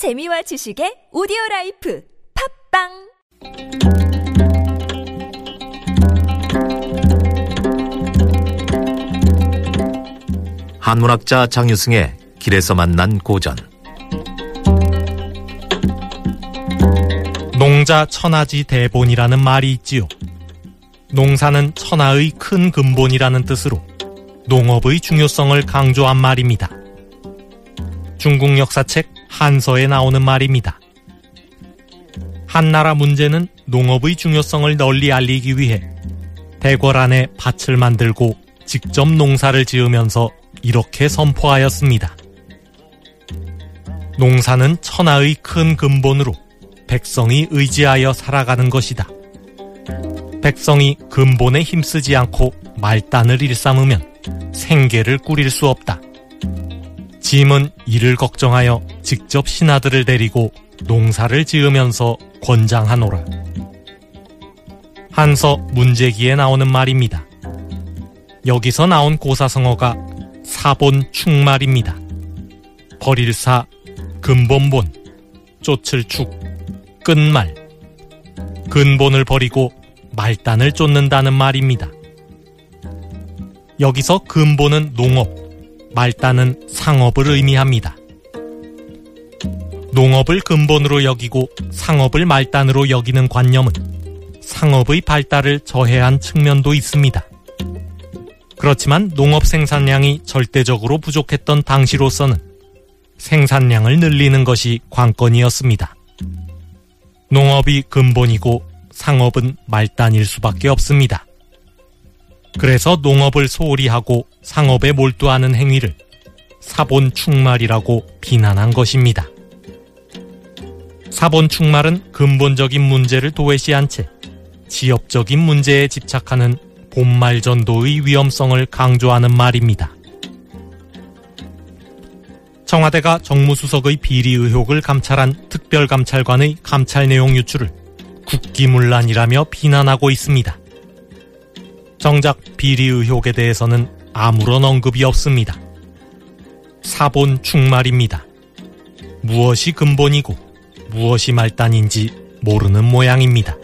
재미와 지식의 오디오 life 팟빵 한문학자 장유승의 길에서 만난 고전 농자 천하지 대본이라는 말이 있지요. 농사는 천하의 큰 근본이라는 뜻으로 농업의 중요성을 강조한 말입니다. 중국 역사책 한서에 나오는 말입니다. 한나라 문제는 농업의 중요성을 널리 알리기 위해 대궐 안에 밭을 만들고 직접 농사를 지으면서 이렇게 선포하였습니다. 농사는 천하의 큰 근본으로 백성이 의지하여 살아가는 것이다. 백성이 근본에 힘쓰지 않고 말단을 일삼으면 생계를 꾸릴 수 없다. 짐은 이를 걱정하여 직접 신하들을 데리고 농사를 지으면서 권장하노라. 한서 문제기에 나오는 말입니다. 여기서 나온 고사성어가 사본 축말입니다. 버릴사, 근본본, 쫓을 축, 끝말. 근본을 버리고 말단을 쫓는다는 말입니다. 여기서 근본은 농업, 말단은 상업을 의미합니다. 농업을 근본으로 여기고 상업을 말단으로 여기는 관념은 상업의 발달을 저해한 측면도 있습니다. 그렇지만 농업 생산량이 절대적으로 부족했던 당시로서는 생산량을 늘리는 것이 관건이었습니다. 농업이 근본이고 상업은 말단일 수밖에 없습니다. 그래서 농업을 소홀히 하고 상업에 몰두하는 행위를 사본 충말이라고 비난한 것입니다. 사본 충말은 근본적인 문제를 도외시한 채 지역적인 문제에 집착하는 본말 전도의 위험성을 강조하는 말입니다. 청와대가 정무수석의 비리 의혹을 감찰한 특별감찰관의 감찰 내용 유출을 국기문란이라며 비난하고 있습니다. 정작 비리 의혹에 대해서는 아무런 언급이 없습니다. 사본 충말입니다. 무엇이 근본이고 무엇이 말단인지 모르는 모양입니다.